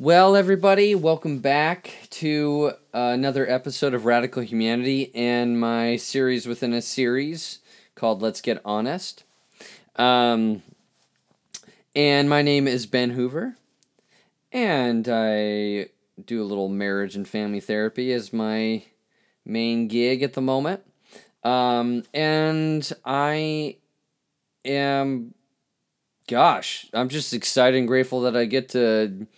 Well, everybody, welcome back to uh, another episode of Radical Humanity and my series within a series called Let's Get Honest. Um, and my name is Ben Hoover, and I do a little marriage and family therapy as my main gig at the moment. Um, and I am, gosh, I'm just excited and grateful that I get to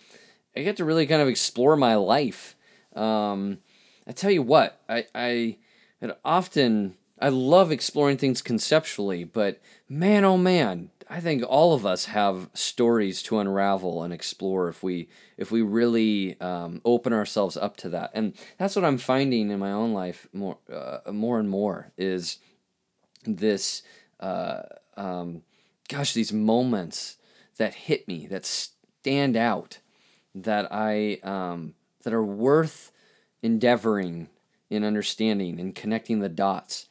I get to really kind of explore my life. Um, I tell you what, I, I often I love exploring things conceptually, but man, oh man, I think all of us have stories to unravel and explore if we if we really um, open ourselves up to that. And that's what I'm finding in my own life more uh, more and more is this uh, um, gosh these moments that hit me that stand out that I um, that are worth endeavoring in understanding and connecting the dots.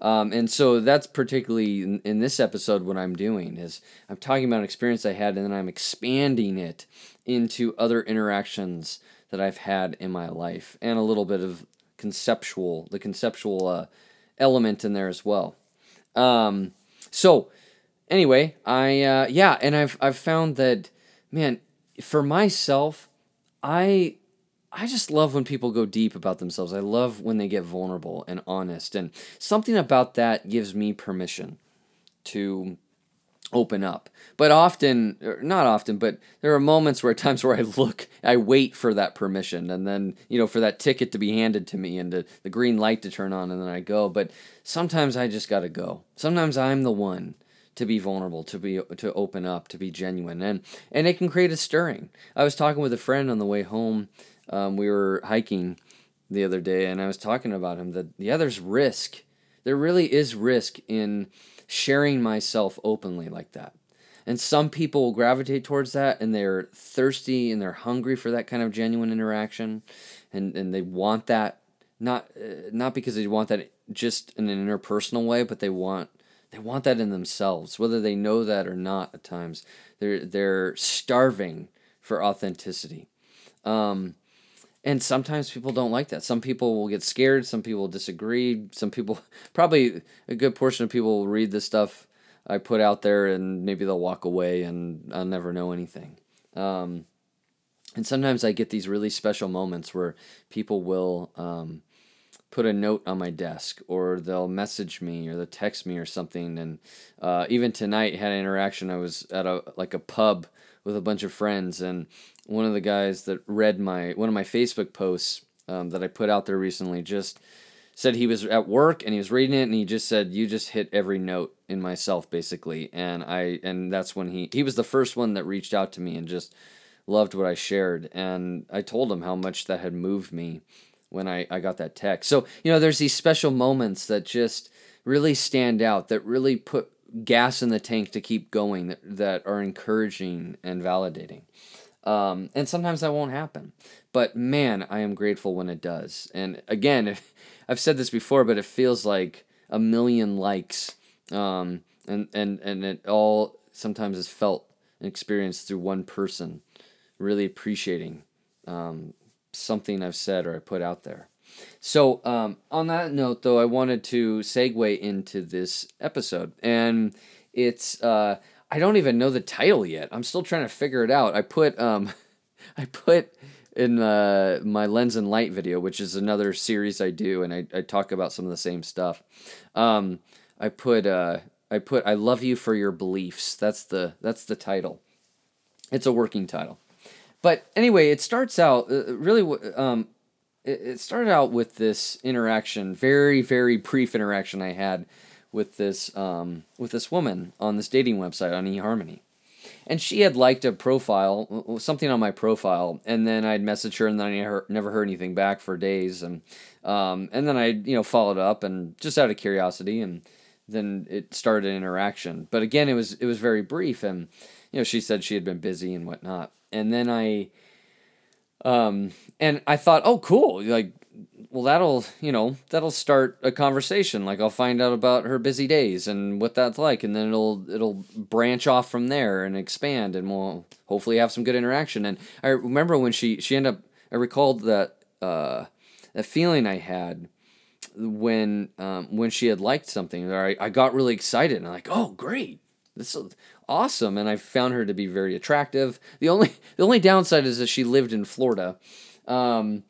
Um, and so that's particularly in, in, this episode what I'm doing is I'm talking about an experience I had and then I'm expanding it into other interactions that I've had in my life and a little bit of conceptual the conceptual uh, element in there as well. Um, so anyway, I uh, yeah, and I've I've found that man for myself, I I just love when people go deep about themselves. I love when they get vulnerable and honest. And something about that gives me permission to open up. But often, er, not often, but there are moments where times where I look, I wait for that permission and then, you know, for that ticket to be handed to me and to, the green light to turn on and then I go. But sometimes I just got to go. Sometimes I'm the one to be vulnerable, to be to open up, to be genuine, and and it can create a stirring. I was talking with a friend on the way home. Um, we were hiking the other day, and I was talking about him that yeah, there's risk. There really is risk in sharing myself openly like that. And some people will gravitate towards that, and they're thirsty and they're hungry for that kind of genuine interaction, and and they want that not uh, not because they want that just in an interpersonal way, but they want they want that in themselves, whether they know that or not. At times, they're they're starving for authenticity. Um, and sometimes people don't like that. Some people will get scared. Some people disagree. Some people, probably a good portion of people will read the stuff I put out there and maybe they'll walk away and I'll never know anything. Um, and sometimes I get these really special moments where people will um, put a note on my desk or they'll message me or they'll text me or something and uh, even tonight had an interaction. I was at a like a pub with a bunch of friends and one of the guys that read my one of my facebook posts um, that i put out there recently just said he was at work and he was reading it and he just said you just hit every note in myself basically and i and that's when he he was the first one that reached out to me and just loved what i shared and i told him how much that had moved me when I, I got that text. So, you know, there's these special moments that just really stand out, that really put gas in the tank to keep going, that, that are encouraging and validating. Um, and sometimes that won't happen. But man, I am grateful when it does. And again, I've said this before, but it feels like a million likes. Um, and, and, and it all sometimes is felt and experienced through one person really appreciating um, something I've said or I put out there. So, um, on that note, though, I wanted to segue into this episode, and it's uh, I don't even know the title yet. I'm still trying to figure it out. I put um, I put in uh, my lens and light video, which is another series I do, and I, I talk about some of the same stuff. Um, I put uh, I put I love you for your beliefs. That's the that's the title. It's a working title. But anyway, it starts out uh, really. Um, it, it started out with this interaction, very very brief interaction I had with this um, with this woman on this dating website on eHarmony. And she had liked a profile, something on my profile, and then I'd message her, and then I never, never heard anything back for days, and um, and then I you know followed up, and just out of curiosity, and then it started an interaction. But again, it was it was very brief, and you know she said she had been busy and whatnot and then I, um, and I thought, oh, cool, like well, that'll you know that'll start a conversation. Like I'll find out about her busy days and what that's like, and then it'll it'll branch off from there and expand, and we'll hopefully have some good interaction. And I remember when she she ended up. I recalled that uh, that feeling I had when um, when she had liked something. I I got really excited and I'm like, oh great, this is awesome, and I found her to be very attractive. The only the only downside is that she lived in Florida. Um,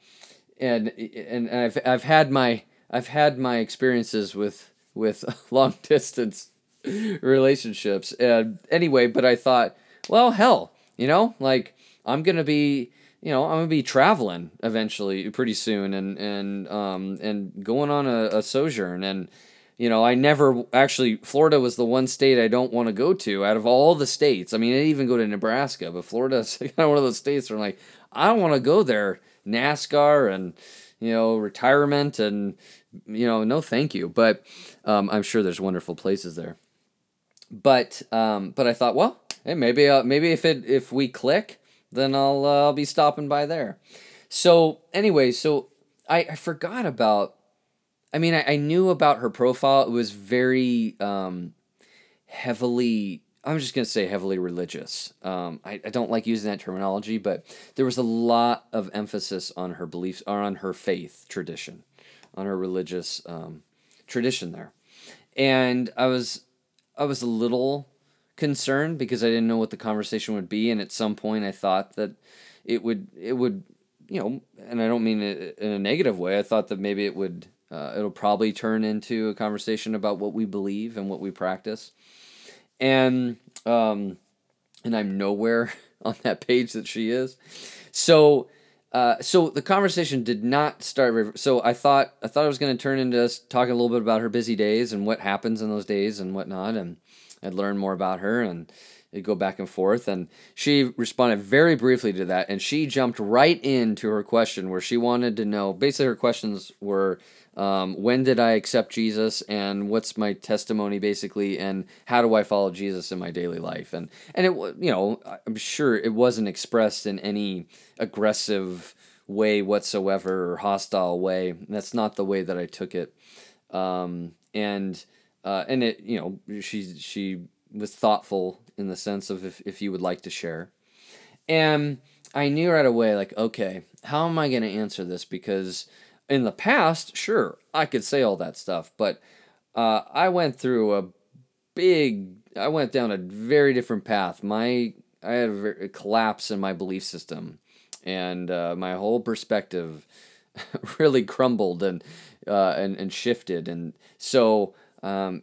and and I've I've had my I've had my experiences with with long distance relationships. And anyway, but I thought, well, hell, you know, like I'm gonna be, you know, I'm gonna be traveling eventually, pretty soon, and and um and going on a, a sojourn, and you know, I never actually Florida was the one state I don't want to go to out of all the states. I mean, I even go to Nebraska, but Florida's kind of one of those states where I'm like, I don't want to go there NASCAR and you know retirement and you know no thank you. But um, I'm sure there's wonderful places there. But um, but I thought, well, hey, maybe uh, maybe if it if we click, then I'll uh, I'll be stopping by there. So anyway, so I, I forgot about. I mean, I, I knew about her profile. It was very um, heavily I'm just going to say heavily religious. Um, I, I don't like using that terminology, but there was a lot of emphasis on her beliefs, or on her faith tradition, on her religious um, tradition there. And I was, I was a little concerned because I didn't know what the conversation would be, and at some point I thought that it would, it would, you know, and I don't mean it in a negative way. I thought that maybe it would, uh, it'll probably turn into a conversation about what we believe and what we practice and um, and I'm nowhere on that page that she is. So uh, so the conversation did not start. So I thought I thought it was going to turn into us talking a little bit about her busy days and what happens in those days and whatnot, and I'd learn more about her and go back and forth. And she responded very briefly to that, and she jumped right into her question where she wanted to know. Basically, her questions were um, when did I accept Jesus and what's my testimony basically and how do I follow Jesus in my daily life? And and it you know I'm sure it wasn't expressed in any aggressive way whatsoever or hostile way. That's not the way that I took it. Um, and uh, and it you know she she was thoughtful in the sense of if, if you would like to share. And I knew right away like okay how am I going to answer this? Because in the past, sure, I could say all that stuff, but uh, I went through a big, I went down a very different path. My, I had a, a collapse in my belief system, and uh, my whole perspective really crumbled and uh, and and shifted, and so. Um,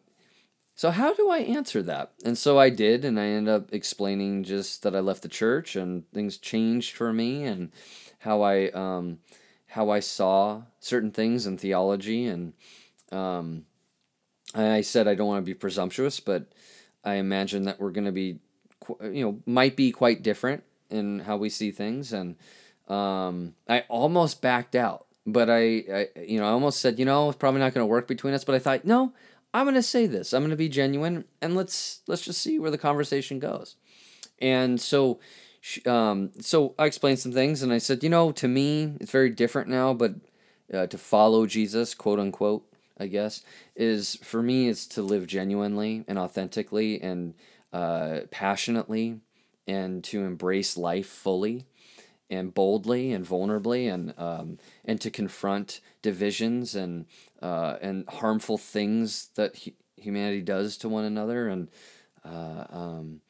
so how do I answer that? And so I did, and I ended up explaining just that I left the church and things changed for me, and how I um, how I saw certain things in theology, and um, I said I don't want to be presumptuous, but I imagine that we're going to be, you know, might be quite different in how we see things, and um, I almost backed out, but I, I, you know, I almost said, you know, it's probably not going to work between us, but I thought, no, I'm going to say this, I'm going to be genuine, and let's let's just see where the conversation goes, and so um, so I explained some things, and I said, you know, to me, it's very different now, but uh, to follow Jesus, quote unquote, I guess, is for me, is to live genuinely and authentically and uh, passionately, and to embrace life fully and boldly and vulnerably and um, and to confront divisions and uh, and harmful things that humanity does to one another and uh, um,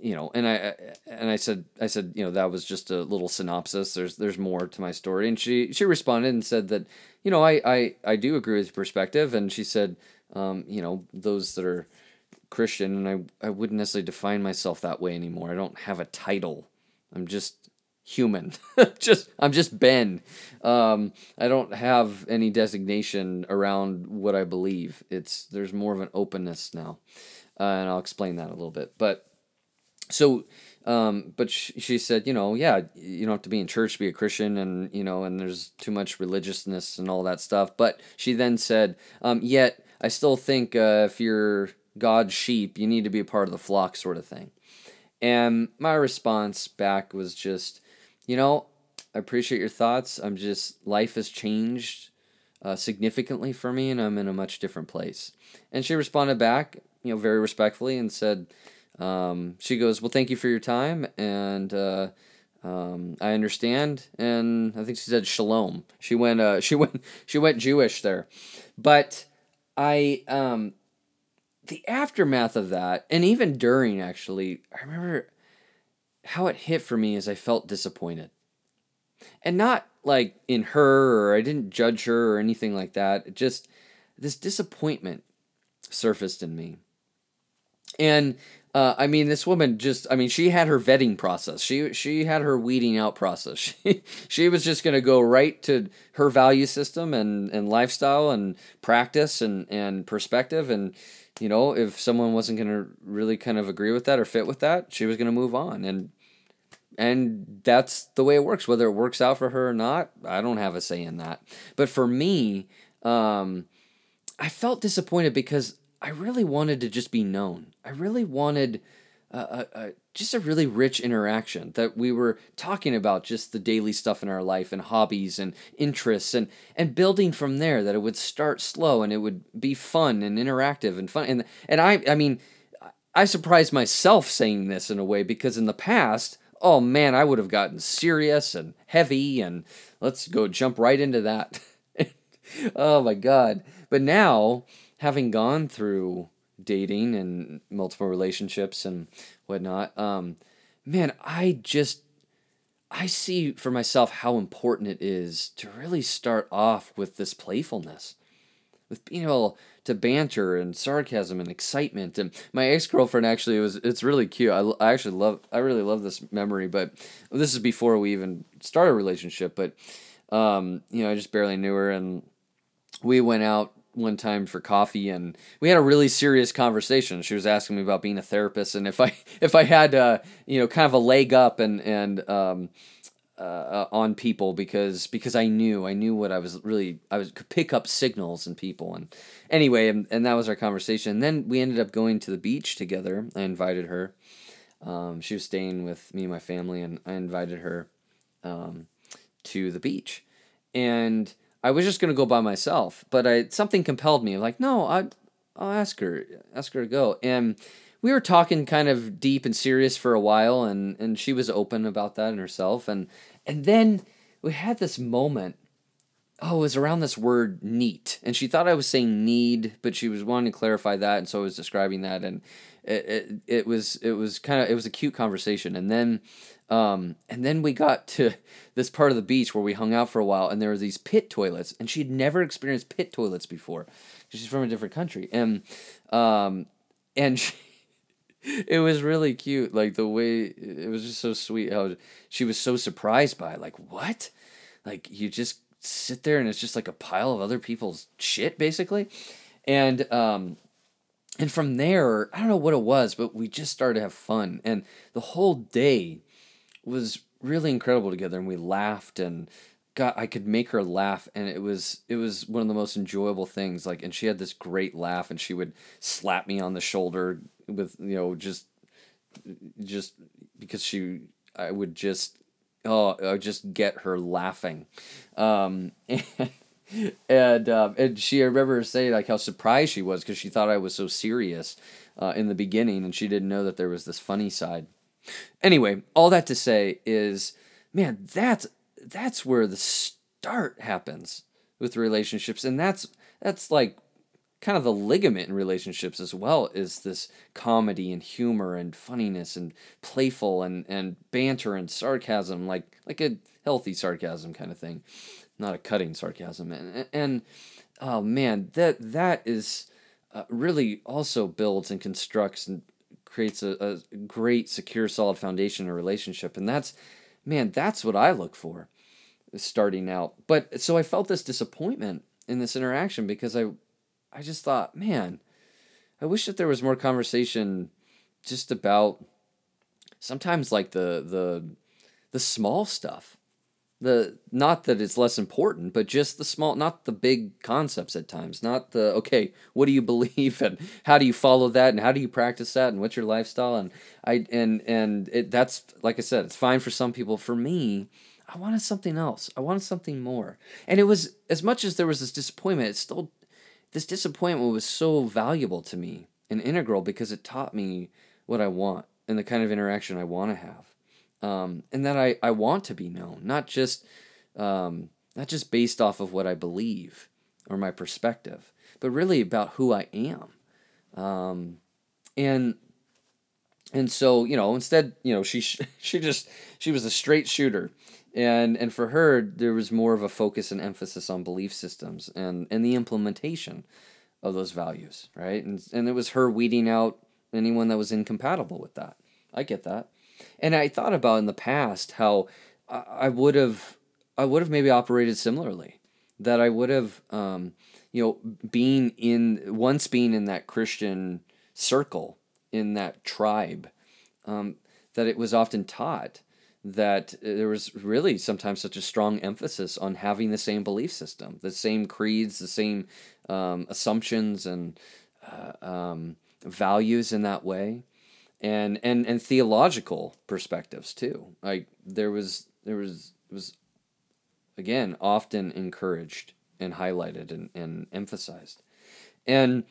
you know, and I and I said I said you know that was just a little synopsis. There's there's more to my story, and she she responded and said that you know I I, I do agree with your perspective, and she said um, you know those that are Christian, and I I wouldn't necessarily define myself that way anymore. I don't have a title. I'm just human. just I'm just Ben. Um, I don't have any designation around what I believe. It's there's more of an openness now, uh, and I'll explain that a little bit, but so um, but she, she said, you know, yeah, you don't have to be in church to be a Christian, and you know, and there's too much religiousness and all that stuff. But she then said, um, yet I still think uh, if you're God's sheep, you need to be a part of the flock, sort of thing. And my response back was just, you know, I appreciate your thoughts. I'm just life has changed uh, significantly for me, and I'm in a much different place. And she responded back, you know, very respectfully and said, um, she goes, well, thank you for your time, and uh, um, I understand. And I think she said shalom. She went, uh, she went, she went Jewish there, but I, um, the aftermath of that, and even during actually, I remember how it hit for me is I felt disappointed. And not like in her or I didn't judge her or anything like that. It just this disappointment surfaced in me. And uh, I mean, this woman just, I mean, she had her vetting process. She, she had her weeding out process. She, she was just going to go right to her value system and, and lifestyle and practice and, and perspective. And, you know, if someone wasn't going to really kind of agree with that or fit with that, she was going to move on. And, and that's the way it works. Whether it works out for her or not, I don't have a say in that. But for me, um, I felt disappointed because I really wanted to just be known. I really wanted a, a, just a really rich interaction that we were talking about just the daily stuff in our life and hobbies and interests and and building from there that it would start slow and it would be fun and interactive and fun. And and I I mean I surprised myself saying this in a way because in the past oh man I would have gotten serious and heavy and let's go jump right into that. Oh my god. But now having gone through dating and multiple relationships and whatnot, um, man, I just I see for myself how important it is to really start off with this playfulness, with being able to banter and sarcasm and excitement. And my ex girlfriend actually was it's really cute. I, I actually love I really love this memory, but this is before we even started a relationship. But um, you know, I just barely knew her, and we went out one time for coffee and we had a really serious conversation. She was asking me about being a therapist and if I if I had uh, you know kind of a leg up and and um, uh, on people because because I knew I knew what I was really I was could pick up signals in people and anyway and, and that was our conversation. And then we ended up going to the beach together. I invited her. Um, she was staying with me and my family and I invited her um, to the beach and I was just gonna go by myself, but I something compelled me. Like, no, I I'll ask her, ask her to go. And we were talking kind of deep and serious for a while, and and she was open about that and herself, and and then we had this moment. Oh, it was around this word neat, and she thought I was saying need, but she was wanting to clarify that, and so I was describing that, and it it, it was it was kind of it was a cute conversation, and then um, and then we got to this part of the beach where we hung out for a while, and there were these pit toilets, and she'd never experienced pit toilets before. She's from a different country, and um, and she, it was really cute, like the way it was just so sweet how she was so surprised by it. like what, like you just sit there and it's just like a pile of other people's shit basically, and um, and from there I don't know what it was, but we just started to have fun, and the whole day was really incredible together and we laughed and God, I could make her laugh and it was it was one of the most enjoyable things. Like and she had this great laugh and she would slap me on the shoulder with you know just just because she I would just oh I just get her laughing. Um and and um, and she I remember saying like how surprised she was because she thought I was so serious uh, in the beginning and she didn't know that there was this funny side. Anyway, all that to say is, man, that's that's where the start happens with relationships, and that's that's like kind of the ligament in relationships as well is this comedy and humor and funniness and playful and, and banter and sarcasm like like a healthy sarcasm kind of thing not a cutting sarcasm and and oh man that that is uh, really also builds and constructs and creates a, a great, secure, solid foundation in a relationship. And that's, man, that's what I look for starting out. But so I felt this disappointment in this interaction because I, I just thought, man, I wish that there was more conversation just about sometimes like the the the small stuff the not that it's less important but just the small not the big concepts at times not the okay what do you believe and how do you follow that and how do you practice that and what's your lifestyle and i and and it, that's like i said it's fine for some people for me I wanted something else. I wanted something more. And it was as much as there was this disappointment, it's still this disappointment was so valuable to me and integral because it taught me what I want and the kind of interaction I want to have. Um, and that I, I want to be known, not just um, not just based off of what I believe or my perspective, but really about who I am. Um, and and so you know instead you know she she just she was a straight shooter and and for her there was more of a focus and emphasis on belief systems and and the implementation of those values right? And and it was her weeding out anyone that was incompatible with that. I get that. And i thought about in the past how i would have i would have maybe operated similarly that i would have um, you know being in once being in that christian circle in that tribe um, that it was often taught that there was really sometimes such a strong emphasis on having the same belief system, the same creeds, the same um, assumptions and uh, um, values in that way, and and and theological perspectives too. Like there was there was was again often encouraged and highlighted and, and emphasized, and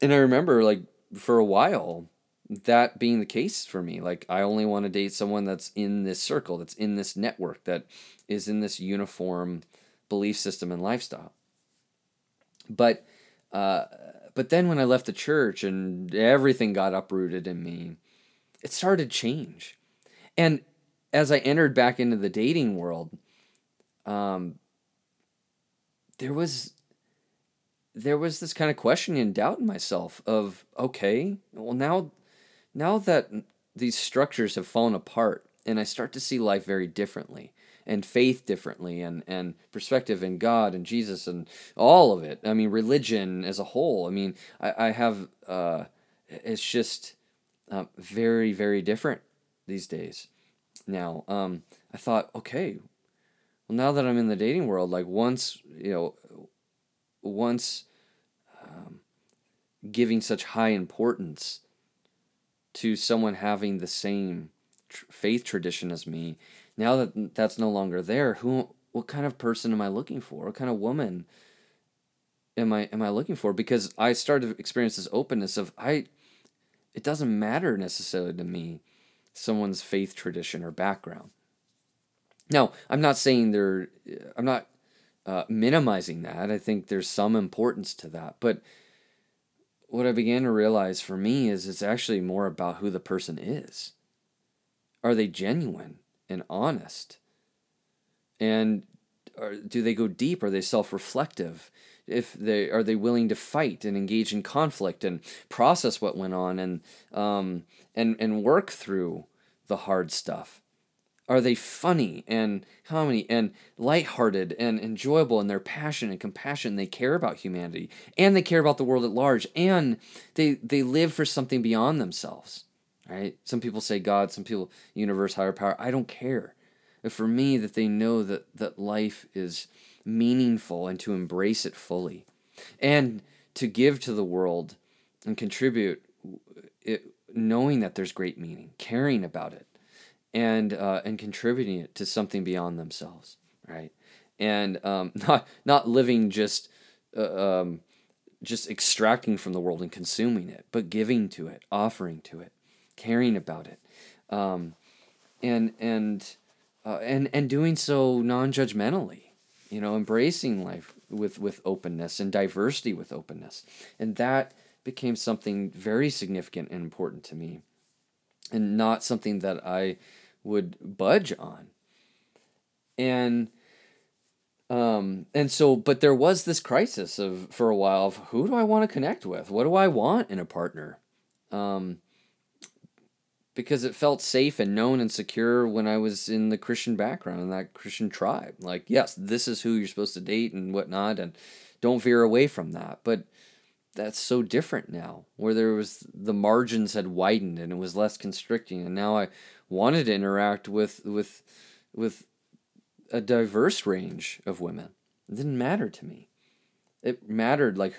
and I remember like for a while that being the case for me. Like I only want to date someone that's in this circle, that's in this network, that is in this uniform belief system and lifestyle. But uh, but then when I left the church and everything got uprooted in me, it started to change. And as I entered back into the dating world, um, there was there was this kind of questioning and doubt in myself of okay, well now now that these structures have fallen apart and I start to see life very differently and faith differently and, and perspective in God and Jesus and all of it. I mean, religion as a whole. I mean, I, I have, uh, it's just uh, very, very different these days now. Um, I thought, okay, well, now that I'm in the dating world, like once, you know, once um, giving such high importance to someone having the same tr- faith tradition as me, now that that's no longer there, who what kind of person am I looking for? What kind of woman am I am I looking for? Because I started to experience this openness of I it doesn't matter necessarily to me someone's faith tradition or background. Now, I'm not saying they're I'm not uh, minimizing that. I think there's some importance to that, but what I began to realize for me is it's actually more about who the person is. Are they genuine and honest? And are, do they go deep? Are they self-reflective? If they are they willing to fight and engage in conflict and process what went on and um, and and work through the hard stuff? Are they funny and comedy and lighthearted and enjoyable in their passion and compassion? They care about humanity and they care about the world at large and they they live for something beyond themselves. Right? Some people say God, some people universe, higher power. I don't care. But for me, that they know that that life is meaningful and to embrace it fully, and to give to the world and contribute, it, knowing that there's great meaning, caring about it and uh, and contributing it to something beyond themselves, right? And um, not not living just uh, um, just extracting from the world and consuming it, but giving to it, offering to it, caring about it, um, and and uh, and and doing so non-judgmentally, you know, embracing life with with openness and diversity with openness, and that became something very significant and important to me and not something that I would budge on. And um and so but there was this crisis of for a while of who do I want to connect with? What do I want in a partner? Um because it felt safe and known and secure when I was in the Christian background in that Christian tribe. Like, yes, this is who you're supposed to date and whatnot, and don't veer away from that. But that's so different now, where there was the margins had widened and it was less constricting, and now I wanted to interact with with with a diverse range of women. It didn't matter to me. It mattered like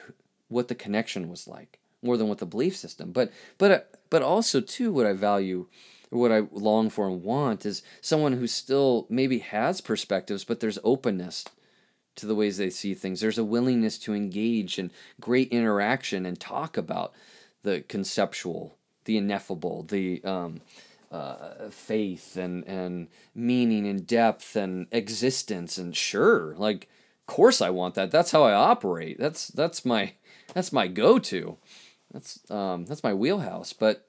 what the connection was like more than what the belief system. But but but also too what I value what I long for and want is someone who still maybe has perspectives, but there's openness to the ways they see things. There's a willingness to engage in great interaction and talk about the conceptual, the ineffable, the um, uh, faith and and meaning and depth and existence and sure, like, of course I want that. That's how I operate. That's that's my that's my go to. That's um, that's my wheelhouse. But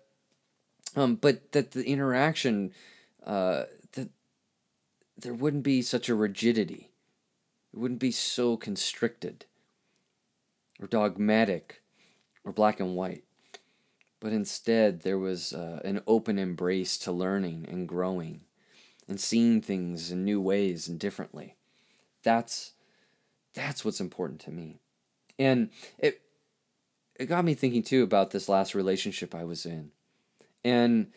um, but that the interaction, uh, that there wouldn't be such a rigidity. It wouldn't be so constricted or dogmatic or black and white. But instead, there was uh, an open embrace to learning and growing and seeing things in new ways and differently. That's that's what's important to me. And it it got me thinking too about this last relationship I was in and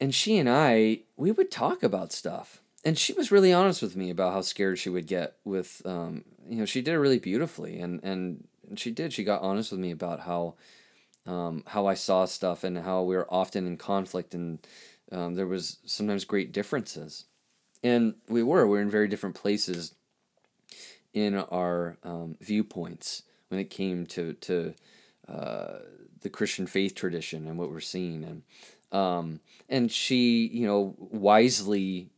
and she and I we would talk about stuff and she was really honest with me about how scared she would get with um, you know she did it really beautifully and and, she did. She got honest with me about how um, how I saw stuff and how we were often in conflict and um, there was sometimes great differences. And we were we were in very different places in our um, viewpoints when it came to to uh, the Christian faith tradition and what we're seeing, and um, and she, you know, wisely,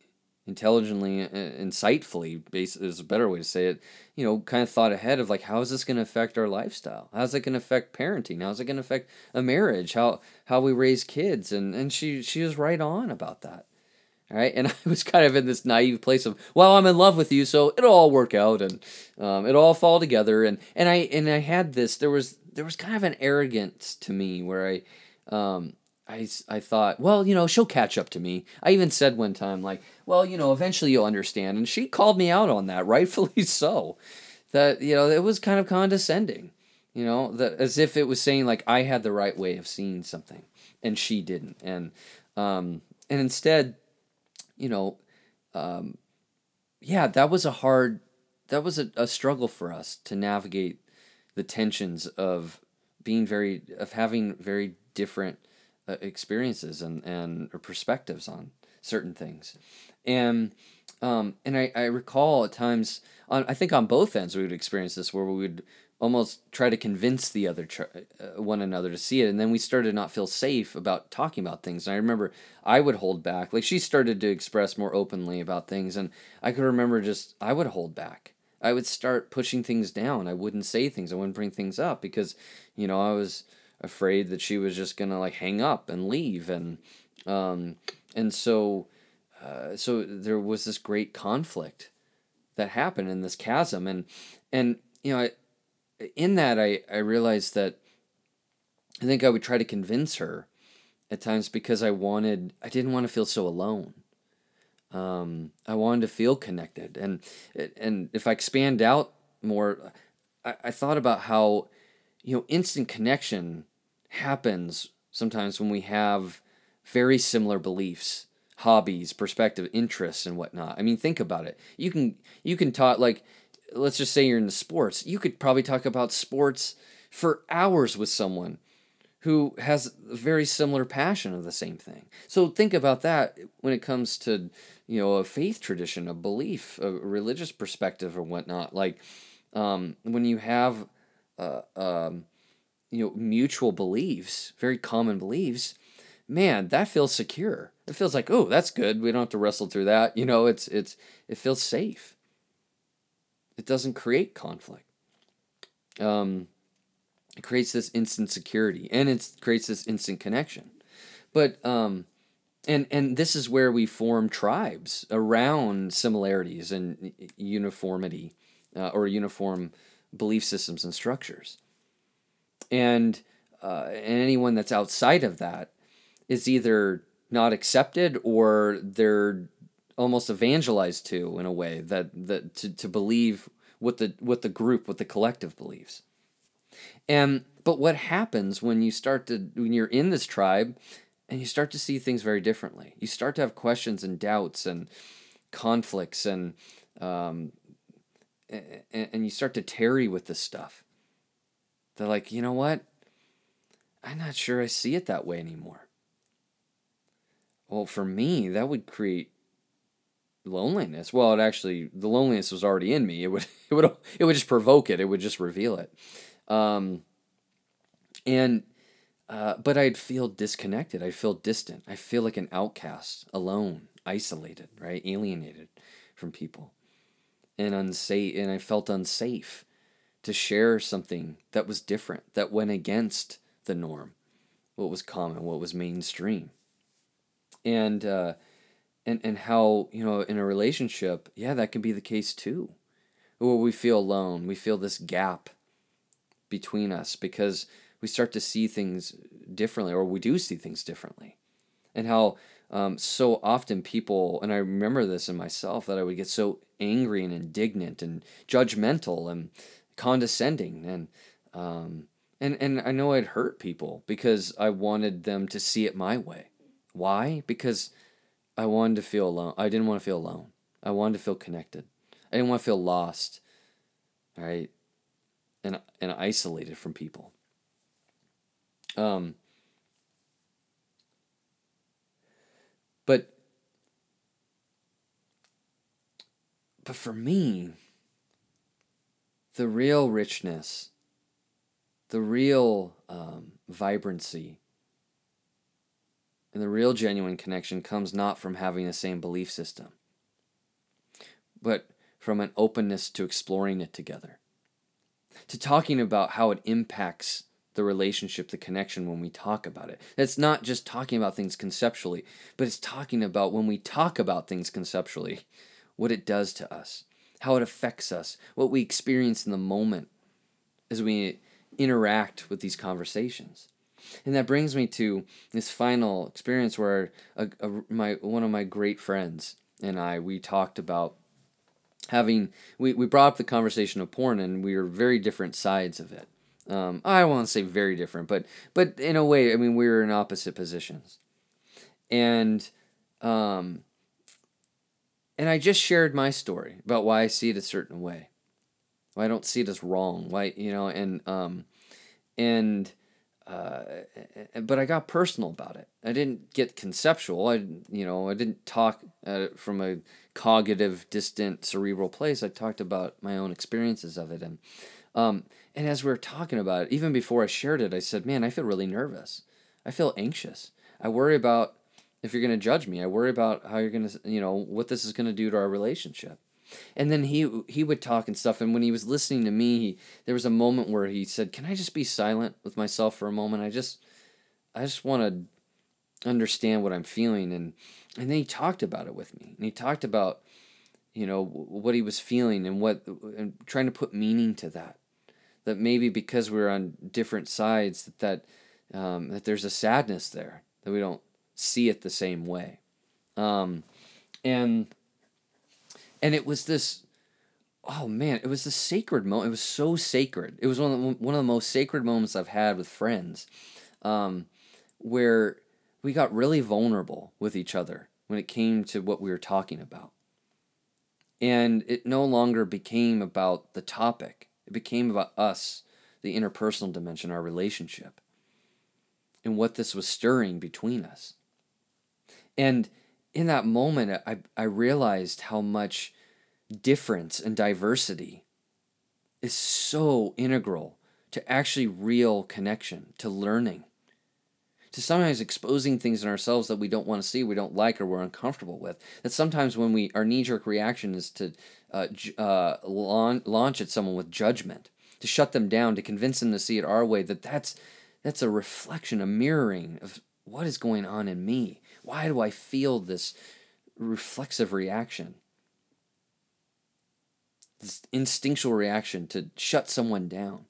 intelligently, insightfully, is a better way to say it. You know, kind of thought ahead of like, how is this going to affect our lifestyle? How's it going to affect parenting? How's it going to affect a marriage? How how we raise kids? And and she she was right on about that. All right, and I was kind of in this naive place of, well, I'm in love with you, so it'll all work out and um, it'll all fall together. And and I and I had this. There was there was kind of an arrogance to me where I, um, I, I thought, well, you know, she'll catch up to me. I even said one time, like, well, you know, eventually you'll understand. And she called me out on that, rightfully so. That, you know, it was kind of condescending, you know, that as if it was saying, like, I had the right way of seeing something and she didn't. And, um, and instead, you know, um, yeah, that was a hard, that was a, a struggle for us to navigate the tensions of being very of having very different experiences and and perspectives on certain things. And um, and I, I recall at times on I think on both ends we would experience this where we would almost try to convince the other uh, one another to see it. And then we started to not feel safe about talking about things. And i remember i would hold back. Like she started to express more openly about things. And i could remember just i would hold back. I would start pushing things down. I wouldn't say things. I wouldn't bring things up because, you know, I was afraid that she was just gonna like hang up and leave, and um, and so, uh, so there was this great conflict that happened in this chasm, and and you know, I, in that I I realized that I think I would try to convince her at times because I wanted I didn't want to feel so alone. Um, I wanted to feel connected, and and if I expand out more, I, I thought about how you know instant connection happens sometimes when we have very similar beliefs hobbies perspective interests and whatnot. I mean think about it. You can you can talk like let's just say you're into sports. You could probably talk about sports for hours with someone who has a very similar passion of the same thing. So think about that when it comes to you know a faith tradition a belief a religious perspective or whatnot. Like um, when you have uh, um, you know mutual beliefs very common beliefs man that feels secure. It feels like oh that's good. We don't have to wrestle through that. You know it's it's it feels safe. It doesn't create conflict. Um, it creates this instant security and it creates this instant connection. But um, and and this is where we form tribes around similarities and uniformity uh, or uniform belief systems and structures and uh, and anyone that's outside of that is either not accepted or they're almost evangelized to in a way that that to, to believe what the what the group what the collective believes and but what happens when you start to when you're in this tribe and you start to see things very differently. You start to have questions and doubts and conflicts and um, and, and you start to tarry with this stuff. They're like, you know what? I'm not sure I see it that way anymore. well, for me, that would create loneliness. Well, it actually the loneliness was already in me. It would it would it would just provoke it. It would just reveal it. Um, and uh, but I'd feel disconnected. I'd feel distant. I feel like an outcast, alone, isolated, right, alienated from people, and unsafe. And I felt unsafe to share something that was different, that went against the norm, what was common, what was mainstream, and. Uh, and and how you know in a relationship yeah that can be the case too where we feel alone we feel this gap between us because we start to see things differently or we do see things differently and how um, so often people and i remember this in myself that i would get so angry and indignant and judgmental and condescending and um, and and i know i'd hurt people because i wanted them to see it my way why because I wanted to feel alone. I didn't want to feel alone. I wanted to feel connected. I didn't want to feel lost, right? And and isolated from people. Um but but for me the real richness the real um, vibrancy and the real genuine connection comes not from having the same belief system, but from an openness to exploring it together, to talking about how it impacts the relationship, the connection when we talk about it. It's not just talking about things conceptually, but it's talking about when we talk about things conceptually, what it does to us, how it affects us, what we experience in the moment as we interact with these conversations. And that brings me to this final experience where a, a, my one of my great friends and I we talked about having we, we brought up the conversation of porn and we were very different sides of it. Um, I to say very different, but but in a way, I mean we were in opposite positions, and um, and I just shared my story about why I see it a certain way, why I don't see it as wrong, why you know, and um, and uh, but I got personal about it. I didn't get conceptual. I you know I didn't talk uh, from a cognitive, distant, cerebral place. I talked about my own experiences of it, and um, and as we were talking about it, even before I shared it, I said, "Man, I feel really nervous. I feel anxious. I worry about if you're going to judge me. I worry about how you're going to you know what this is going to do to our relationship." And then he he would talk and stuff. And when he was listening to me, he, there was a moment where he said, "Can I just be silent with myself for a moment? I just I just want to understand what I'm feeling." And and then he talked about it with me, and he talked about you know what he was feeling and what and trying to put meaning to that. That maybe because we're on different sides, that that um, that there's a sadness there that we don't see it the same way. Um, and and it was this oh man it was a sacred moment it was so sacred. It was one of the, one of the most sacred moments i've had with friends um, where we got really vulnerable with each other when it came to what we were talking about. And it no longer became about the topic. It became about us the interpersonal dimension our relationship and what this was stirring between us and in that moment I, I realized how much difference and diversity is so integral to actually real connection, to learning, to sometimes exposing things in ourselves that we don't want to see, we don't like, or we're uncomfortable with. That sometimes when we our knee jerk reaction is to uh, uh, launch at someone with judgment, to shut them down, to convince them to see it our way. That that's that's a reflection, a mirroring of what is going on in me. Why do I feel this reflexive reaction? this instinctual reaction to shut someone down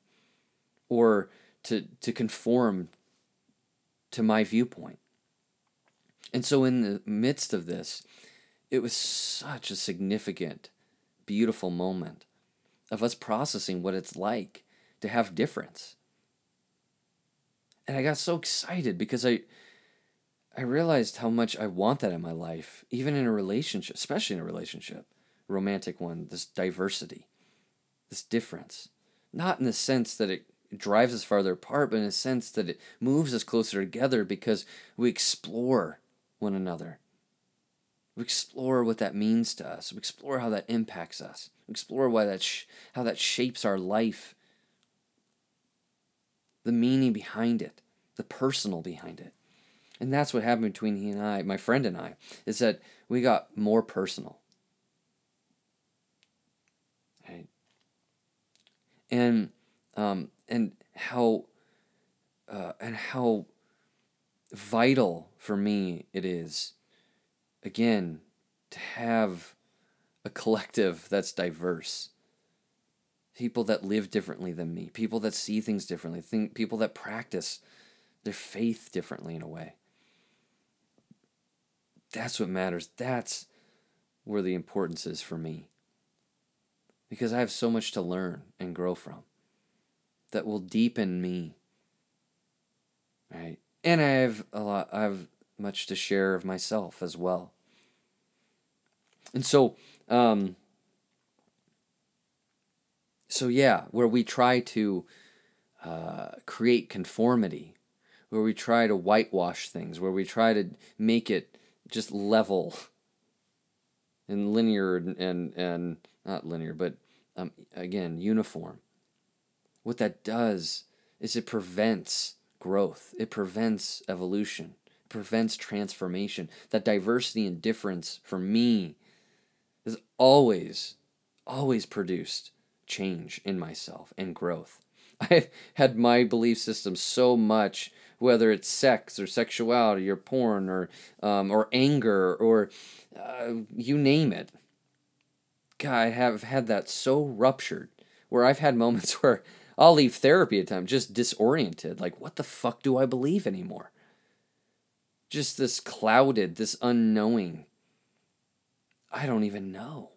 or to to conform to my viewpoint. And so in the midst of this, it was such a significant, beautiful moment of us processing what it's like to have difference. And I got so excited because I I realized how much I want that in my life, even in a relationship, especially in a relationship romantic one, this diversity, this difference. Not in the sense that it drives us farther apart, but in a sense that it moves us closer together because we explore one another. We explore what that means to us. We explore how that impacts us. We explore why that sh- how that shapes our life. The meaning behind it, the personal behind it. And that's what happened between he and I, my friend and I, is that we got more personal. Right? And um, and how uh, and how vital for me it is again to have a collective that's diverse people that live differently than me people that see things differently think people that practice their faith differently in a way that's what matters. That's where the importance is for me. Because i have so much to learn and grow from that will deepen me right? And I have a lot I have much to share of myself as well. And so um so yeah, where we try to uh, create conformity, where we try to whitewash things, where we try to make it just level and linear and and, and not linear, but um, again uniform. What that does is it prevents growth, it prevents evolution, it prevents transformation. That diversity and difference for me has always, always produced change in myself and growth. I've had my belief system so much, whether it's sex or sexuality or porn or um, or anger or uh, you name it. God, I have had that so ruptured where I've had moments where I'll leave therapy at times just disoriented. Like, what the fuck do I believe anymore? Just this clouded, this unknowing. I don't even know.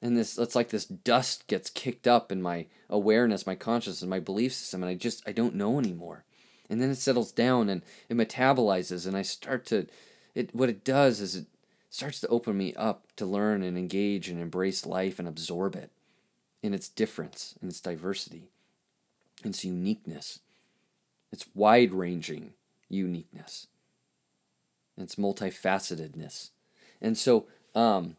And this, it's like this dust gets kicked up in my awareness, my consciousness, my belief system, and I just, I don't know anymore. And then it settles down and it metabolizes, and I start to, it, what it does is it starts to open me up to learn and engage and embrace life and absorb it in its difference, in its diversity, its uniqueness, its wide ranging uniqueness, its multifacetedness. And so, um,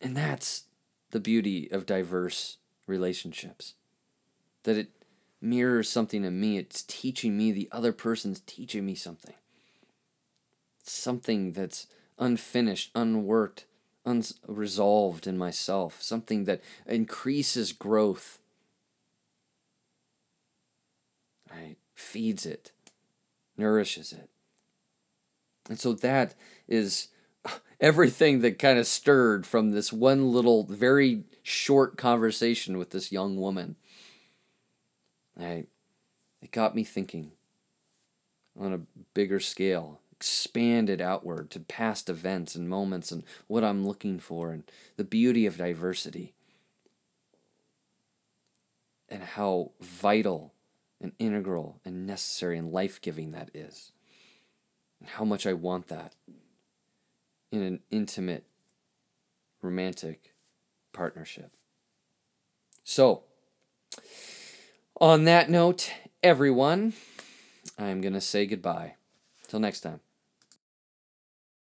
and that's the beauty of diverse relationships. That it mirrors something in me. It's teaching me, the other person's teaching me something. Something that's unfinished, unworked, unresolved in myself, something that increases growth, right? Feeds it, nourishes it. And so that is everything that kind of stirred from this one little, very short conversation with this young woman. Right? It got me thinking on a bigger scale expanded outward to past events and moments and what I'm looking for and the beauty of diversity and how vital and integral and necessary and life giving that is. And how much I want that in an intimate, romantic partnership. So, on that note, everyone, I'm going to say goodbye. Till next time.